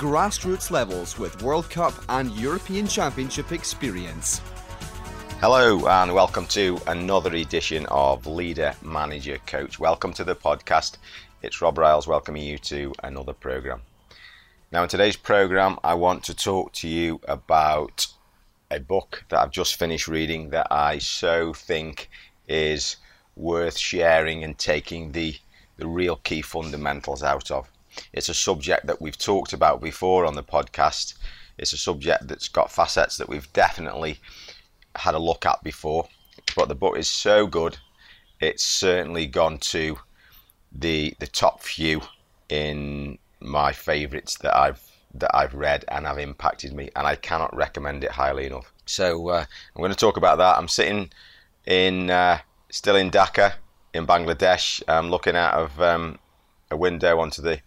grassroots levels with World Cup and European Championship experience. Hello, and welcome to another edition of Leader Manager Coach. Welcome to the podcast. It's Rob Riles welcoming you to another program. Now, in today's program, I want to talk to you about a book that I've just finished reading that I so think is worth sharing and taking the, the real key fundamentals out of. It's a subject that we've talked about before on the podcast. It's a subject that's got facets that we've definitely had a look at before. But the book is so good, it's certainly gone to the the top few in my favourites that I've that I've read and have impacted me, and I cannot recommend it highly enough. So uh, I'm going to talk about that. I'm sitting in uh, still in Dhaka in Bangladesh. I'm looking out of um, a window onto the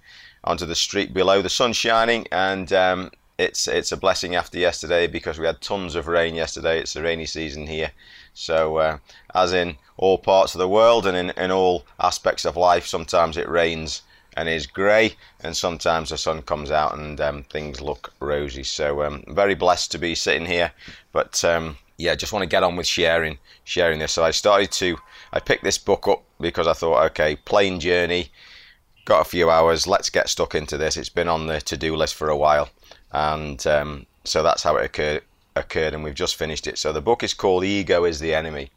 onto the street below. The sun's shining, and um, it's it's a blessing after yesterday because we had tons of rain yesterday. It's the rainy season here, so uh, as in all parts of the world and in, in all aspects of life, sometimes it rains and is grey, and sometimes the sun comes out and um, things look rosy. So um, very blessed to be sitting here, but um, yeah, just want to get on with sharing sharing this. So I started to I picked this book up because I thought, okay, plane journey got a few hours. Let's get stuck into this. It's been on the to-do list for a while, and um, so that's how it occurred. Occurred, and we've just finished it. So the book is called "Ego Is the Enemy,"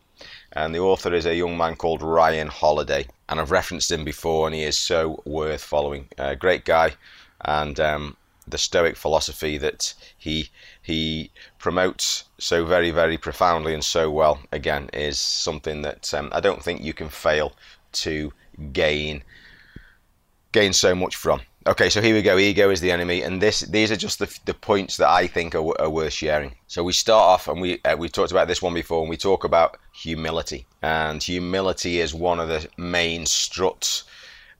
and the author is a young man called Ryan Holiday. And I've referenced him before, and he is so worth following. A great guy, and um, the Stoic philosophy that he he promotes so very very profoundly and so well again is something that um, I don't think you can fail to gain gain so much from. Okay, so here we go. Ego is the enemy, and this these are just the, the points that I think are, are worth sharing. So we start off, and we uh, we talked about this one before, and we talk about humility, and humility is one of the main struts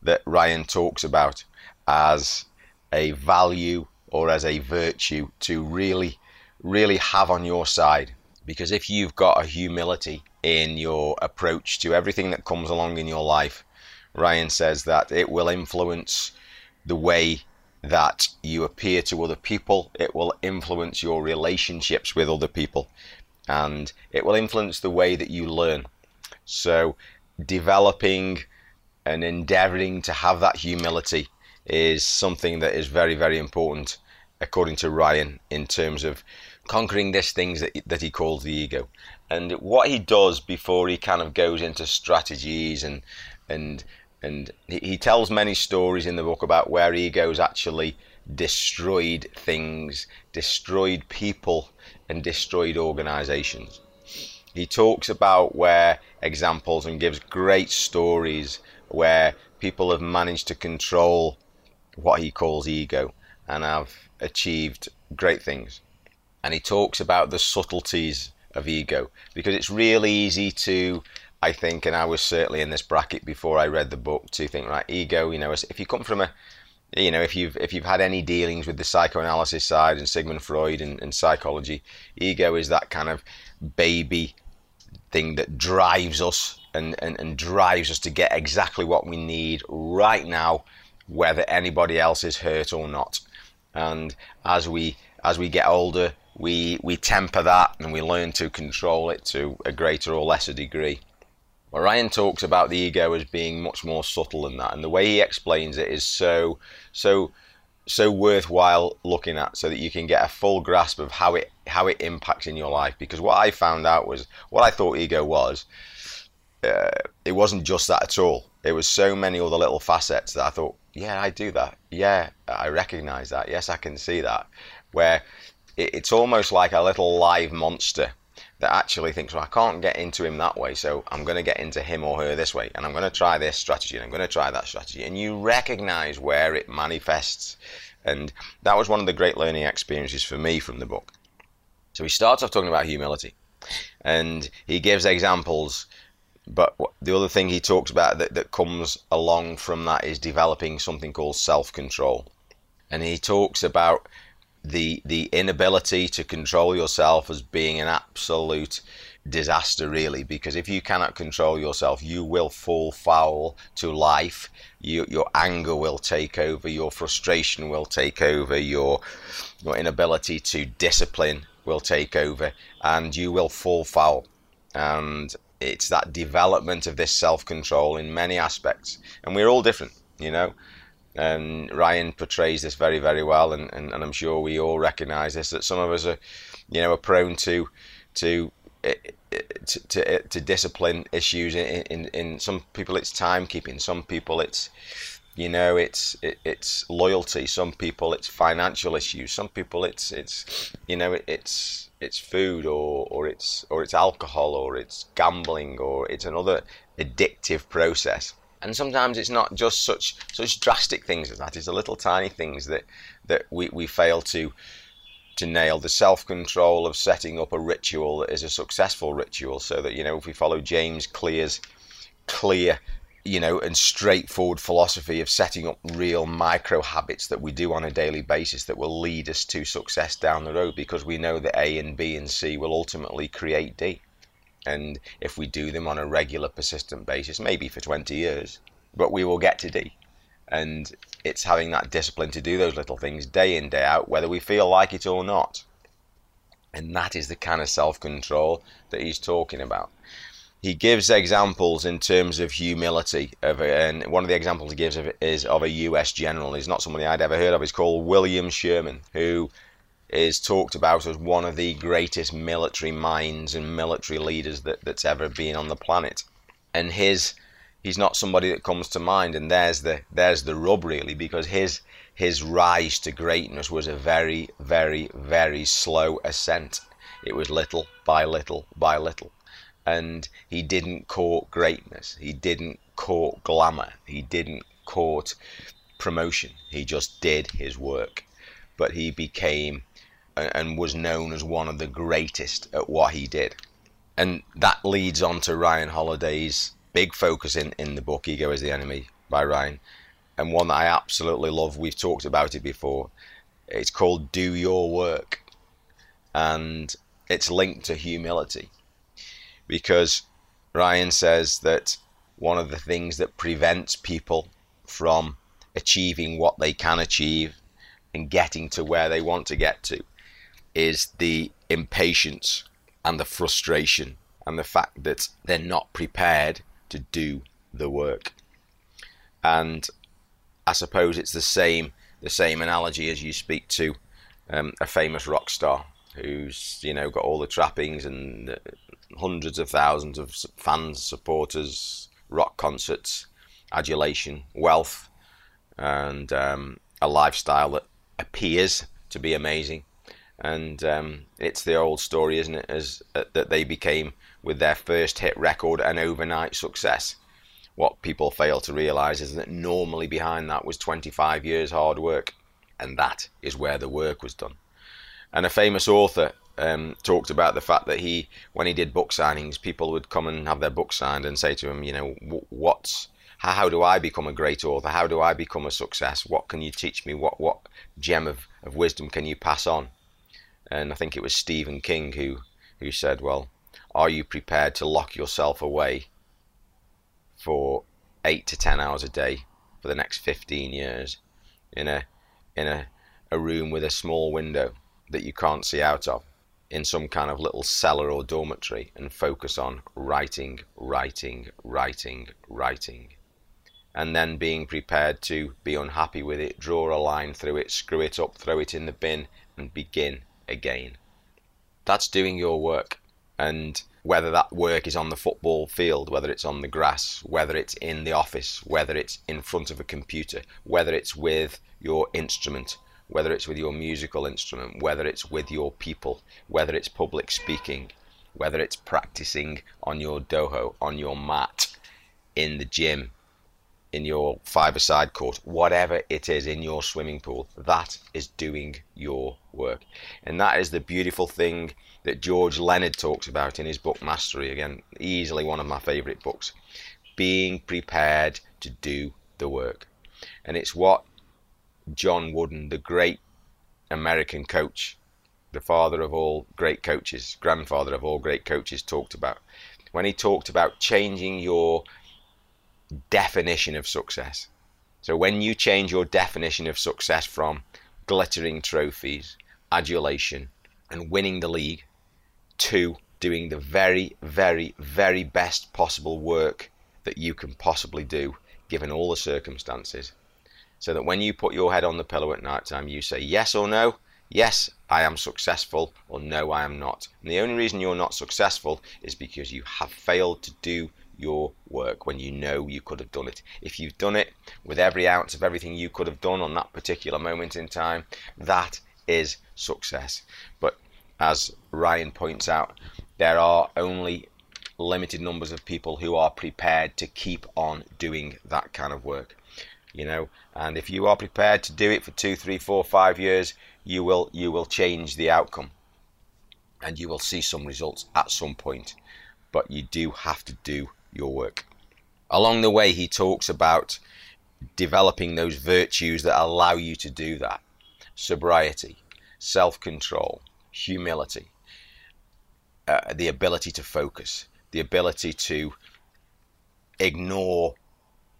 that Ryan talks about as a value or as a virtue to really really have on your side. Because if you've got a humility in your approach to everything that comes along in your life, Ryan says that it will influence the way that you appear to other people, it will influence your relationships with other people, and it will influence the way that you learn. So, developing and endeavoring to have that humility is something that is very, very important, according to Ryan, in terms of conquering these things that, that he calls the ego. And what he does before he kind of goes into strategies and and and he, tells many stories in the book about where egos actually destroyed things, destroyed people, and destroyed organizations. He talks about where examples and gives great stories where people have managed to control what he calls ego and have achieved great things. And he talks about the subtleties of ego because it's really easy to I think, and I was certainly in this bracket before I read the book to think, right, ego. You know, if you come from a, you know, if you've if you've had any dealings with the psychoanalysis side and Sigmund Freud and, and psychology, ego is that kind of baby thing that drives us and, and, and drives us to get exactly what we need right now, whether anybody else is hurt or not. And as we as we get older, we we temper that and we learn to control it to a greater or lesser degree. Ryan talks about the ego as being much more subtle than that, and the way he explains it is so so so worthwhile looking at, so that you can get a full grasp of how it how it impacts in your life. Because what I found out was what I thought ego was. Uh, it wasn't just that at all. It was so many other little facets that I thought, yeah, I do that. Yeah, I recognize that. Yes, I can see that. Where it, it's almost like a little live monster that actually thinks, well, I can't get into him that way, so I'm going to get into him or her this way, and I'm going to try this strategy, and I'm going to try that strategy. And you recognize where it manifests And that was one of the great learning experiences for me from the book. So he starts off talking about humility, and he gives examples. But the other thing he talks about that, that comes along from that is developing something called self control. And he talks about the the inability to control yourself as being an absolute disaster really because if you cannot control yourself you will fall foul to life. You, your anger will take over your frustration will take over your your inability to discipline will take over and you will fall foul. And it's that development of this self-control in many aspects. And we're all different you know and Ryan portrays this very very well and, and, and I'm sure we all recognize this that some of us are you know are prone to to eh, eh, to, to, eh, to discipline issues. In, in, in some people, it's timekeeping. Some people, it's you know, it's it, it's loyalty. Some people, it's financial issues. Some people, it's it's you know, it, it's it's food or or it's or it's alcohol or it's gambling or it's another addictive process. And sometimes it's not just such such drastic things as that. It's the little tiny things that that we, we fail to to nail the self-control of setting up a ritual that is a successful ritual so that you know if we follow James Clear's clear you know and straightforward philosophy of setting up real micro habits that we do on a daily basis that will lead us to success down the road because we know that A and B and C will ultimately create D and if we do them on a regular persistent basis maybe for 20 years but we will get to D. And it's having that discipline to do those little things day in day out whether we feel like it or not. And that is the kind of self-control that he's talking about. He gives examples in terms of humility of and one of the examples he gives of is of a US general. He's not somebody I'd ever heard of. He's called William Sherman who is talked about as one of the greatest military minds and military leaders that, that's ever been on the planet. And his he's not somebody that comes to mind. And there's the there's the rub really because his his rise to greatness was a very very very slow ascent. It was little by little by little. And he didn't court greatness. He didn't court glamour. He didn't court promotion. He just did his work. But he became and was known as one of the greatest at what he did and that leads on to Ryan Holiday's big focus in, in the book, Ego is the Enemy by Ryan, and one that I absolutely love. We've talked about it before. It's called Do Your Work, and it's linked to humility because Ryan says that one of the things that prevents people from achieving what they can achieve and getting to where they want to get to is the impatience and the frustration and the fact that they're not prepared to do the work. And I suppose it's the same the same analogy as you speak to um, a famous rock star who's you know got all the trappings and hundreds of thousands of fans, supporters, rock concerts, adulation, wealth, and um, a lifestyle that appears to be amazing. And um, it's the old story, isn't it? As uh, that they became with their first hit record an overnight success. What people fail to realize is that normally behind that was 25 years hard work, and that is where the work was done. And a famous author um, talked about the fact that he, when he did book signings, people would come and have their book signed and say to him, you know, what's how, how do I become a great author? How do I become a success? What can you teach me? What what gem of, of wisdom can you pass on? And I think it was Stephen King who who said, well, are you prepared to lock yourself away for eight to ten hours a day for the next 15 years in a in a, a room with a small window that you can't see out of in some kind of little cellar or dormitory and focus on writing, writing, writing, writing. And then being prepared to be unhappy with it, draw a line through it, screw it up, throw it in the bin, and begin again. That's doing your work and whether that work is on the football field, whether it's on the grass, whether it's in the office, whether it's in front of a computer, whether it's with your instrument, whether it's with your musical instrument, whether it's with your people, whether it's public speaking, whether it's practicing on your dojo, on your mat, in the gym, in your five-a-side court, whatever it is in your swimming pool, that is doing your work. And that is the beautiful thing that George Leonard talks about in his book Mastery. Again, easily one of my favorite books. Being prepared to do the work. And it's what John Wooden, the great American coach, the father of all great coaches, grandfather of all great coaches, talked about. When he talked about changing your definition of success. So when you change your definition of success from glittering trophies, adulation, and winning the league to doing the very, very, very best possible work that you can possibly do given all the circumstances. So that when you put your head on the pillow at night time, you say yes or no, yes, I am successful, or no, I am not. And the only reason you're not successful is because you have failed to do your work when you know you could have done it. If you've done it with every ounce of everything you could have done on that particular moment in time, that is success. But as Ryan points out, there are only limited numbers of people who are prepared to keep on doing that kind of work. You know, and if you are prepared to do it for two, three, four, five years, you will you will change the outcome, and you will see some results at some point. But you do have to do your work. Along the way, he talks about developing those virtues that allow you to do that. Sobriety, self control, humility, uh, the ability to focus, the ability to ignore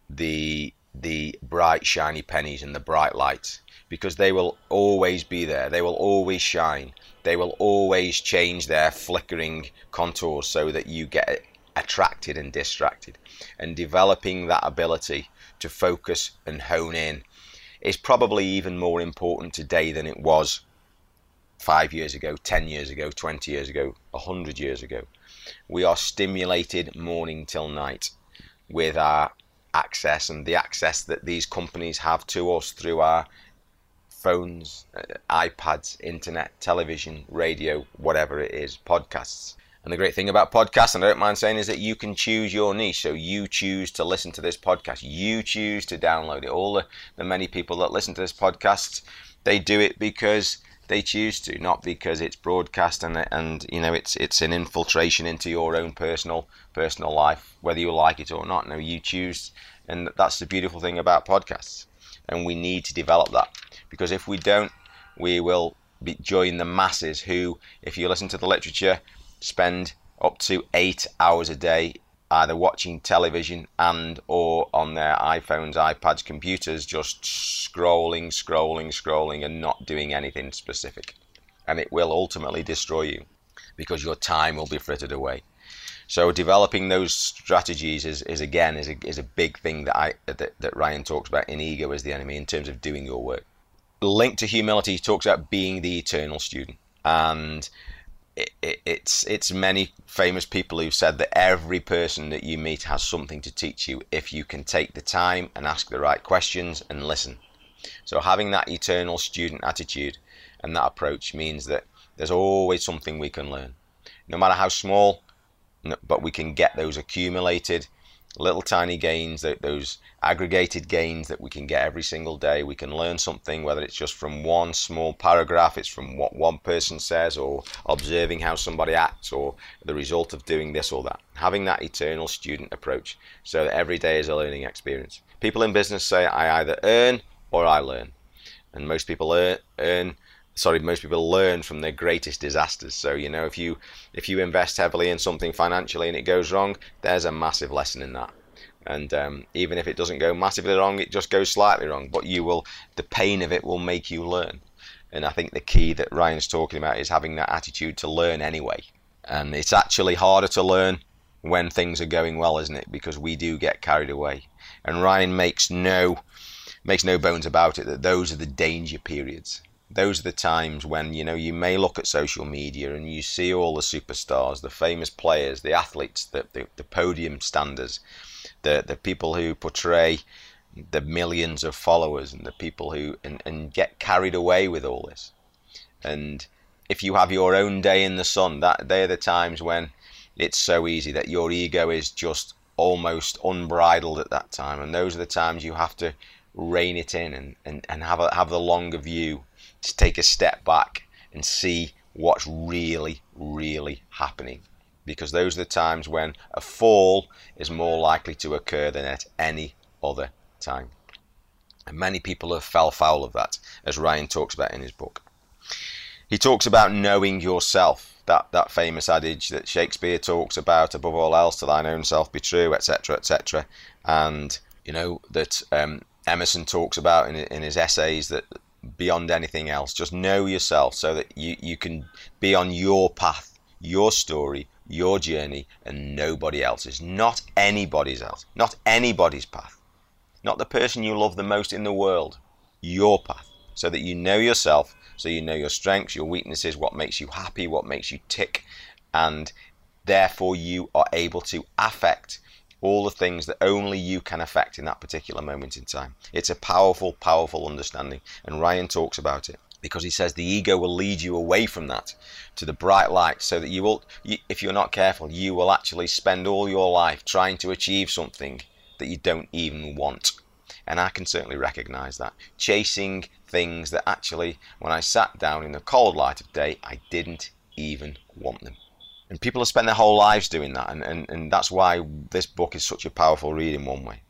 the the bright shiny pennies and the bright lights because they will always be there. They will always shine. They will always change their flickering contours so that you get attracted and distracted. And developing that ability to focus and hone in is probably even more important today than it was five years ago, 10 years ago, 20 years ago, 100 years ago. We are stimulated morning till night with our access and the access that these companies have to us through our phones, uh, iPads, internet, television, radio, whatever it is, podcasts. And the great thing about podcasts, and I don't mind saying, is that you can choose your niche. So you choose to listen to this podcast. You choose to download it. All the, the many people that listen to this podcast, they do it because they choose to, not because it's broadcast and and you know it's it's an infiltration into your own personal personal life, whether you like it or not. No, you choose, and that's the beautiful thing about podcasts. And we need to develop that because if we don't, we will be, join the masses who, if you listen to the literature, spend up to eight hours a day either watching television and or on their iPhones, iPads, computers, just scrolling, scrolling, scrolling, and not doing anything specific. And it will ultimately destroy you because your time will be frittered away. So developing those strategies is, is again is a, is a big thing that I that, that Ryan talks about in ego is the enemy in terms of doing your work. Linked to humility, he talks about being the eternal student and it, it, it's it's many famous people who've said that every person that you meet has something to teach you if you can take the time and ask the right questions and listen. So having that eternal student attitude and that approach means that there's always something we can learn, no matter how small, but we can get those accumulated little tiny gains, those aggregated gains that we can get every single day. We can learn something, whether it's just from one small paragraph, it's from what one person says, or observing how somebody acts, or the result of doing this or that. Having that eternal student approach so that every day is a learning experience. People in business say, I either earn or I learn. And most people earn, earn sorry, most people learn from their greatest disasters. So you know, if you if you invest heavily in something financially and it goes wrong, there's a massive lesson in that. And um, even if it doesn't go massively wrong, it just goes slightly wrong. But you will, the pain of it will make you learn. And I think the key that Ryan's talking about is having that attitude to learn anyway. And it's actually harder to learn when things are going well, isn't it? Because we do get carried away. And Ryan makes no makes no bones about it that those are the danger periods those are the times when you know you may look at social media and you see all the superstars, the famous players, the athletes, the, the, the podium standers, the the people who portray the millions of followers and the people who and, and get carried away with all this. And if you have your own day in the sun, that they're the times when it's so easy that your ego is just almost unbridled at that time. And those are the times you have to rein it in and, and, and have, a, have the longer view to take a step back and see what's really, really happening. Because those are the times when a fall is more likely to occur than at any other time. And many people have fell foul of that, as Ryan talks about in his book. He talks about knowing yourself that that famous adage that Shakespeare talks about above all else to thine own self be true etc etc and you know that um, Emerson talks about in, in his essays that beyond anything else. Just know yourself so that you, you can be on your path your story your journey and nobody else's. Not anybody's else. Not anybody's path. Not the person you love the most in the world. Your path. So that you know yourself so you know your strengths, your weaknesses, what makes you happy, what makes you tick, and therefore you are able to affect all the things that only you can affect in that particular moment in time. It's a powerful, powerful understanding, and Ryan talks about it because he says the ego will lead you away from that to the bright light so that you will if you're not careful you will actually spend all your life trying to achieve something that you don't even want and I can certainly recognize that chasing things that actually, when I sat down in the cold light of day, I didn't even want them. And people have spent their whole lives doing that, and, and, and that's why this book is such a powerful read in one way.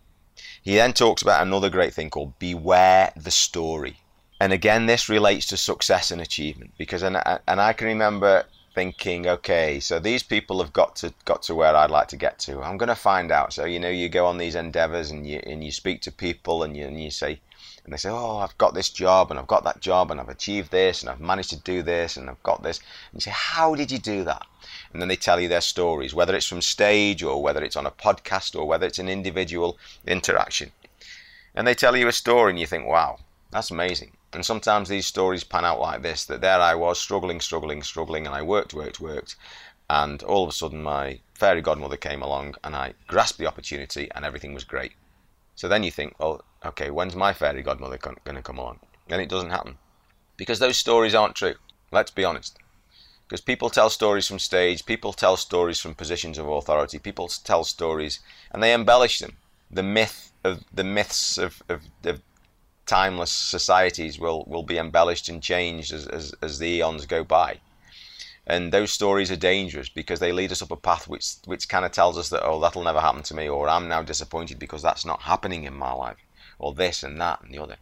He then talks about another great thing called Beware the Story. And again, this relates to success and achievement because, and, and I can remember thinking, okay, so these people have got to got to where I'd like to get to. I'm going to find out. So you know, you go on these endeavors and you and you speak to people and you and you say, and they say, oh, I've got this job and I've got that job and I've achieved this and I've managed to do this and I've got this. And you say, how did you do that? And then they tell you their stories, whether it's from stage or whether it's on a podcast or whether it's an individual interaction. And they tell you a story and you think, wow, that's amazing. And sometimes these stories pan out like this that there I was struggling, struggling, struggling, and I worked, worked, worked. And all of a sudden, my fairy godmother came along and I grasped the opportunity and everything was great. So then you think, well, okay, when's my fairy godmother going to come along? And it doesn't happen. Because those stories aren't true. Let's be honest. Because people tell stories from stage, people tell stories from positions of authority, people tell stories and they embellish them. The myth of the myths of, of, of timeless societies will, will be embellished and changed as, as, as the eons go by. And those stories are dangerous because they lead us up a path which which kind of tells us that oh that'll never happen to me or I'm now disappointed because that's not happening in my life or this and that and the other.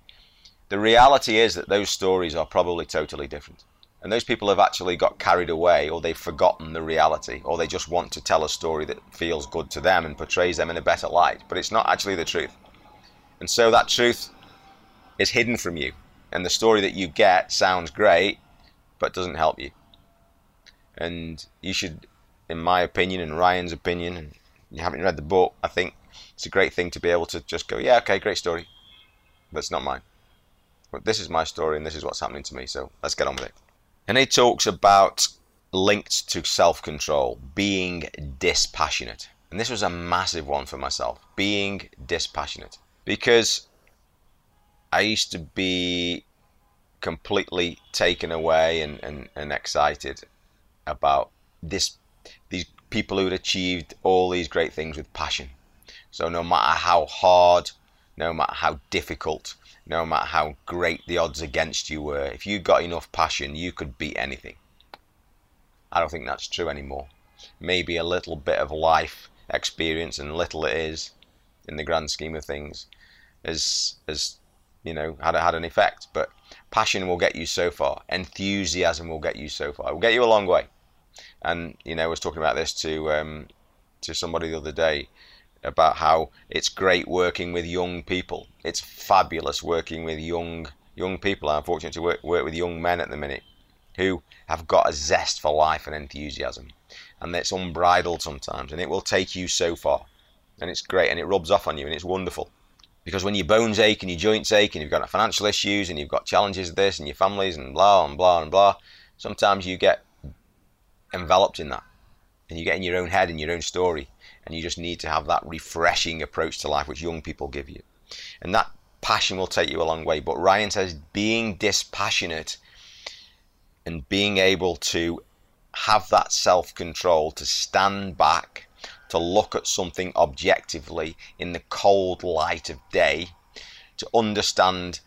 The reality is that those stories are probably totally different. And those people have actually got carried away or they've forgotten the reality or they just want to tell a story that feels good to them and portrays them in a better light, but it's not actually the truth. And so that truth is hidden from you. And the story that you get sounds great, but doesn't help you. And you should, in my opinion and Ryan's opinion, and you haven't read the book, I think it's a great thing to be able to just go, yeah, okay, great story, but it's not mine. But this is my story and this is what's happening to me, so let's get on with it. And he talks about linked to self control, being dispassionate. And this was a massive one for myself, being dispassionate. Because I used to be completely taken away and, and, and excited about this these people who had achieved all these great things with passion. So no matter how hard, no matter how difficult, no matter how great the odds against you were, if you got enough passion, you could beat anything. I don't think that's true anymore. Maybe a little bit of life experience, and little it is in the grand scheme of things, has has you know, had had an effect. But passion will get you so far. Enthusiasm will get you so far. It will get you a long way. And you know, I was talking about this to um, to somebody the other day about how it's great working with young people. It's fabulous working with young young people. I'm fortunate to work work with young men at the minute who have got a zest for life and enthusiasm, and it's unbridled sometimes, and it will take you so far, and it's great, and it rubs off on you, and it's wonderful. Because when your bones ache and your joints ache and you've got financial issues and you've got challenges of this and your families and blah and blah and blah, sometimes you get enveloped in that. And you get in your own head and your own story. And you just need to have that refreshing approach to life which young people give you. And that passion will take you a long way. But Ryan says being dispassionate and being able to have that self control to stand back, to look at something objectively in the cold light of day, to understand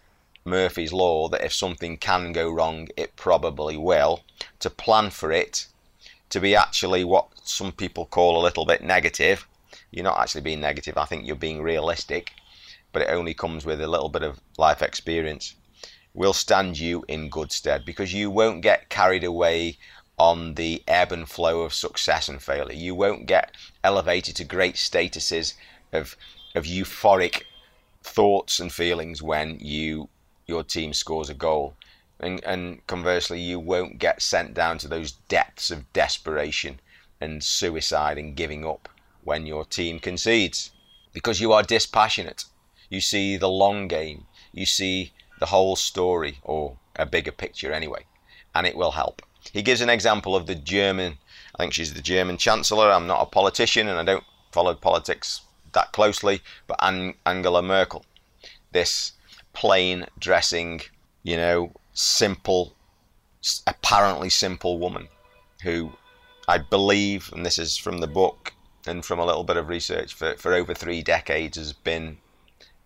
Murphy's Law that if something can go wrong, it probably will, to plan for it, to be actually what some people call a little bit negative. You're not actually being negative, I think you're being realistic, but it only comes with a little bit of life experience. Will stand you in good stead because you won't get carried away on the ebb and flow of success and failure. You won't get elevated to great statuses of of euphoric thoughts and feelings when you your team scores a goal. And, and conversely, you won't get sent down to those depths of desperation and suicide and giving up when your team concedes because you are dispassionate. You see the long game, you see the whole story or a bigger picture anyway, and it will help. He gives an example of the German, I think she's the German Chancellor. I'm not a politician and I don't follow politics that closely, but Angela Merkel. This plain dressing, you know, simple, apparently simple woman who I believe, and this is from the book and from a little bit of research, for, for over three decades has been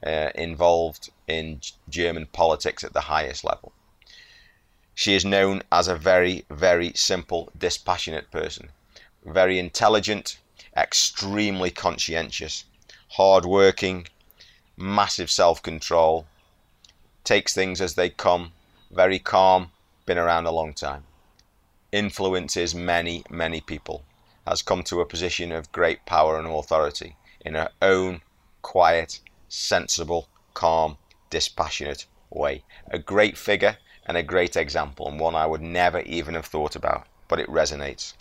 uh, involved in German politics at the highest level. She is known as a very, very simple, dispassionate person. Very intelligent, extremely conscientious, hard-working, massive self-control, takes things as they come, very calm, been around a long time. Influences many, many people, has come to a position of great power and authority in her own quiet, sensible, calm, dispassionate way. A great figure and a great example, and one I would never even have thought about, but it resonates.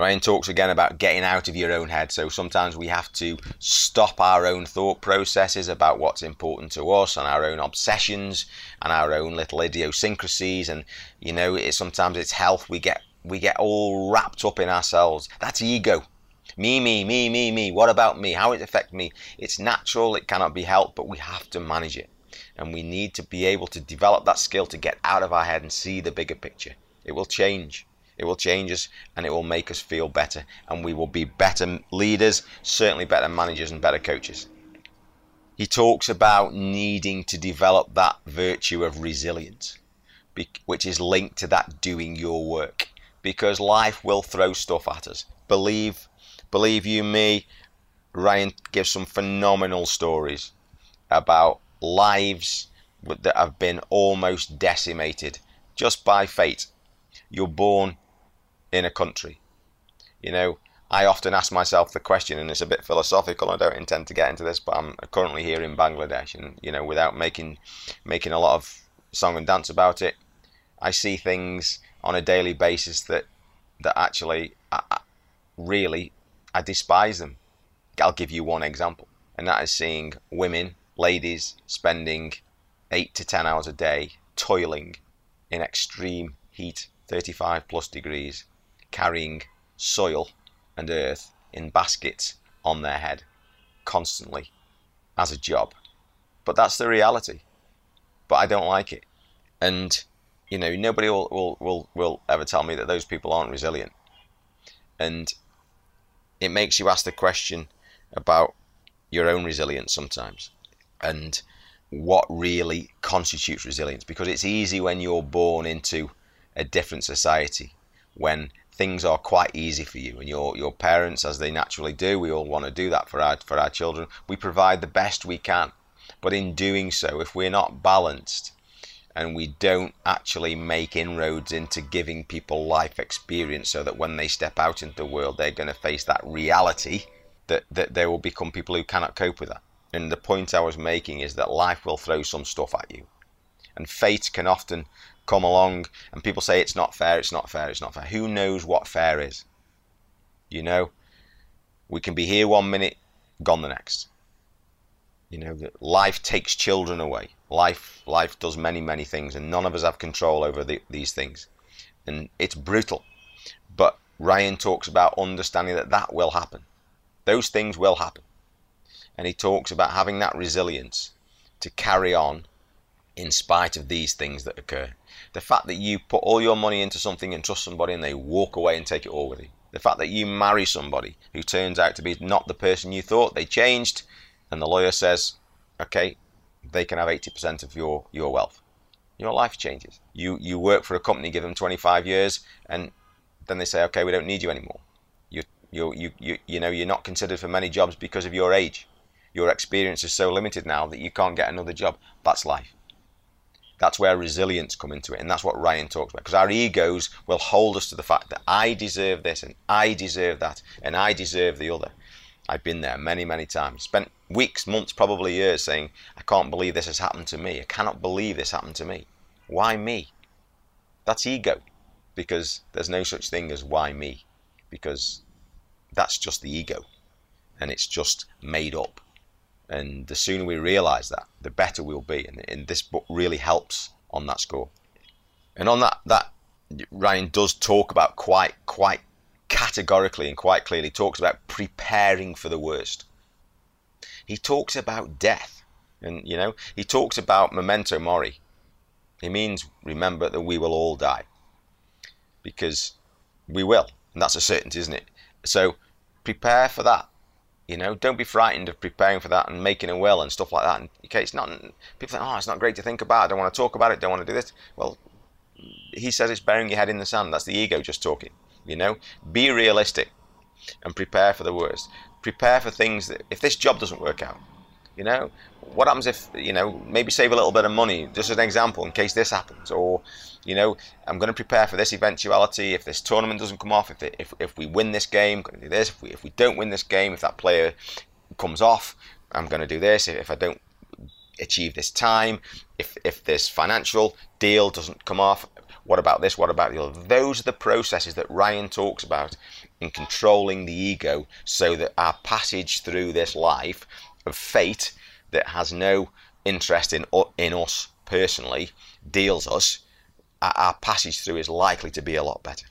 Ryan talks again about getting out of your own head. So sometimes we have to stop our own thought processes about what's important to us and our own obsessions and our own little idiosyncrasies. And you know, it, sometimes it's health. We get we get all wrapped up in ourselves. That's ego. Me, me, me, me, me. What about me? How it affect me? It's natural. It cannot be helped, but we have to manage it. And we need to be able to develop that skill to get out of our head and see the bigger picture. It will change. It will change us and it will make us feel better. And we will be better leaders, certainly better managers and better coaches. He talks about needing to develop that virtue of resilience, which is linked to that doing your work. Because life will throw stuff at us. Believe, believe you me, Ryan gives some phenomenal stories about lives that have been almost decimated just by fate. You're born in a country. You know, I often ask myself the question, and it's a bit philosophical. I don't intend to get into this, but I'm currently here in Bangladesh, and you know, without making making a lot of song and dance about it, I see things on a daily basis that that actually, I, really, I despise them. I'll give you one example, and that is seeing women, ladies, spending eight to ten hours a day toiling in extreme heat, 35 plus degrees, carrying soil and earth in baskets on their head constantly as a job. But that's the reality. But I don't like it. And, you know, nobody will, will, will, will ever tell me that those people aren't resilient. And it makes you ask the question about your own resilience sometimes and what really constitutes resilience because it's easy when you're born into a different society when things are quite easy for you and your your parents as they naturally do we all want to do that for our for our children. We provide the best we can but in doing so if we're not balanced and we don't actually make inroads into giving people life experience so that when they step out into the world they're going to face that reality that that they will become people who cannot cope with that. And the point I was making is that life will throw some stuff at you. And fate can often come along and people say it's not fair, it's not fair, it's not fair. Who knows what fair is? You know, we can be here one minute, gone the next. You know, life takes children away. Life, life does many, many things, and none of us have control over the, these things, and it's brutal. But Ryan talks about understanding that that will happen. Those things will happen, and he talks about having that resilience to carry on in spite of these things that occur. The fact that you put all your money into something and trust somebody and they walk away and take it all with you. The fact that you marry somebody who turns out to be not the person you thought, they changed, and the lawyer says, okay, they can have 80% of your, your wealth. Your life changes. You, you work for a company, give them 25 years, and then they say, okay, we don't need you anymore. You, you, you, you, you know, you're not considered for many jobs because of your age. Your experience is so limited now that you can't get another job. That's life. That's where resilience come into it, and that's what Ryan talks about. Because our egos will hold us to the fact that I deserve this, and I deserve that, and I deserve the other. I've been there many, many times. Spent weeks, months, probably years saying, I can't believe this has happened to me. I cannot believe this happened to me. Why me? That's ego. Because there's no such thing as why me. Because that's just the ego. And it's just made up. And the sooner we realize that, the better we'll be. And, and this book really helps on that score. And on that, that Ryan does talk about quite, quite categorically and quite clearly talks about preparing for the worst. He talks about death. And, you know, he talks about memento mori. He means remember that we will all die. Because we will. And that's a certainty, isn't it? So prepare for that. You know, don't be frightened of preparing for that and making a will and stuff like that. And okay, it's not people think, oh, it's not great to think about. I don't want to talk about it. Don't want to do this. Well, he says it's burying your head in the sand. That's the ego just talking. You know, be realistic and prepare for the worst. Prepare for things that if this job doesn't work out, you know, what happens if you know maybe save a little bit of money just as an example in case this happens or you know i'm going to prepare for this eventuality. If this tournament doesn't come off if it, if, if we win this game i'm going to do this. If we, if we don't win this game if that player comes off i'm going to do this. If i don't achieve this time if if this financial deal doesn't come off what about this? What about the other? Those are the processes that ryan talks about in controlling the ego so that our passage through this life of fate that has no interest in in us personally deals us, our passage through is likely to be a lot better.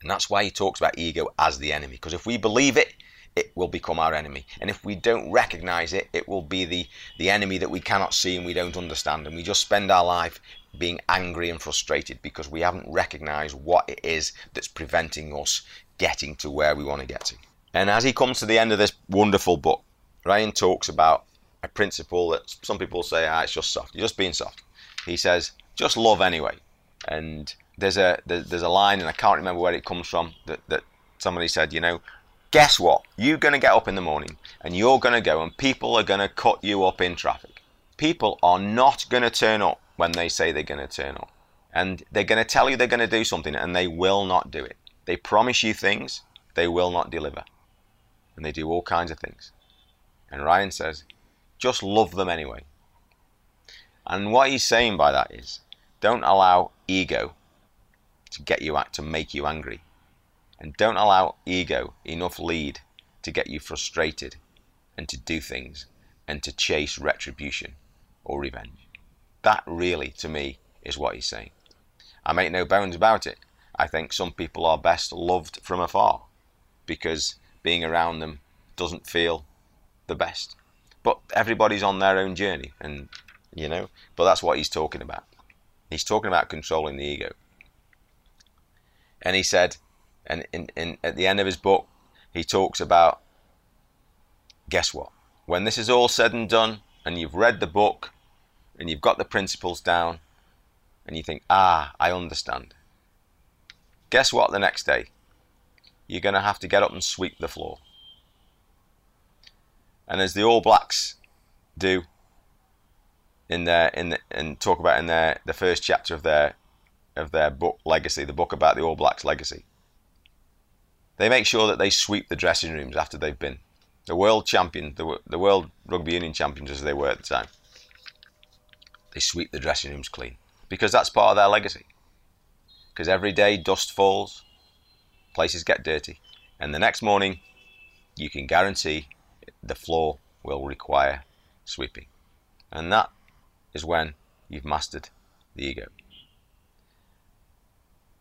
And that's why he talks about ego as the enemy. Because if we believe it, it will become our enemy. And if we don't recognize it, it will be the, the enemy that we cannot see and we don't understand. And we just spend our life being angry and frustrated because we haven't recognized what it is that's preventing us getting to where we want to get to. And as he comes to the end of this wonderful book, Ryan talks about a principle that some people say, ah, it's just soft. You're just being soft. He says, just love anyway. And there's a there's a line, and I can't remember where it comes from, that, that somebody said, you know, guess what? You're going to get up in the morning and you're going to go, and people are going to cut you up in traffic. People are not going to turn up when they say they're going to turn up. And they're going to tell you they're going to do something, and they will not do it. They promise you things, they will not deliver. And they do all kinds of things. And Ryan says, just love them anyway. And what he's saying by that is, don't allow ego to get you out to make you angry, and don't allow ego enough lead to get you frustrated and to do things and to chase retribution or revenge. That really, to me, is what he's saying. I make no bones about it. I think some people are best loved from afar because being around them doesn't feel the best. But everybody's on their own journey, and you know, but that's what he's talking about. He's talking about controlling the ego. And he said, and in, in, at the end of his book, he talks about guess what? When this is all said and done, and you've read the book, and you've got the principles down, and you think, ah, I understand. Guess what the next day? You're going to have to get up and sweep the floor. And as the All Blacks do in their in the, and talk about in their the first chapter of their of their book Legacy, the book about the All Blacks legacy. They make sure that they sweep the dressing rooms after they've been the world champion, the, the world rugby union champions as they were at the time. They sweep the dressing rooms clean because that's part of their legacy. Because every day dust falls, places get dirty, and the next morning you can guarantee the floor will require sweeping. And that is when you've mastered the ego.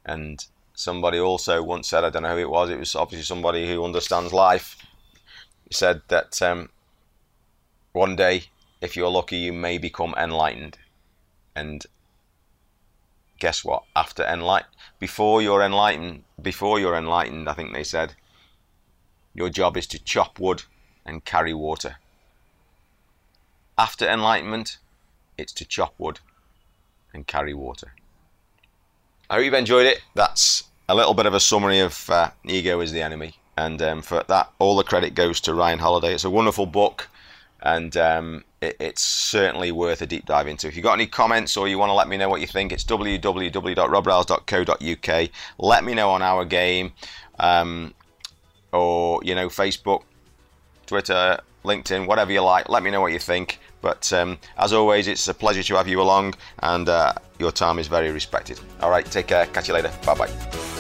And somebody also once said, I don't know who it was, it was obviously somebody who understands life, said that um, one day, if you're lucky, you may become enlightened. And guess what? After enlighten, before you're enlightened, before you're enlightened, I think they said, your job is to chop wood and carry water. After enlightenment, it's to chop wood and carry water. I hope you've enjoyed it. That's a little bit of a summary of uh, Ego is the Enemy. And um, for that, all the credit goes to Ryan Holiday. It's a wonderful book, and um, it, it's certainly worth a deep dive into. If you've got any comments or you want to let me know what you think, it's www.robriles.co.uk. Let me know on our game, um, or you know, Facebook, Twitter, LinkedIn, whatever you like. Let me know what you think. But um, as always, it's a pleasure to have you along, and uh, your time is very respected. All right, take care. Catch you later. Bye bye.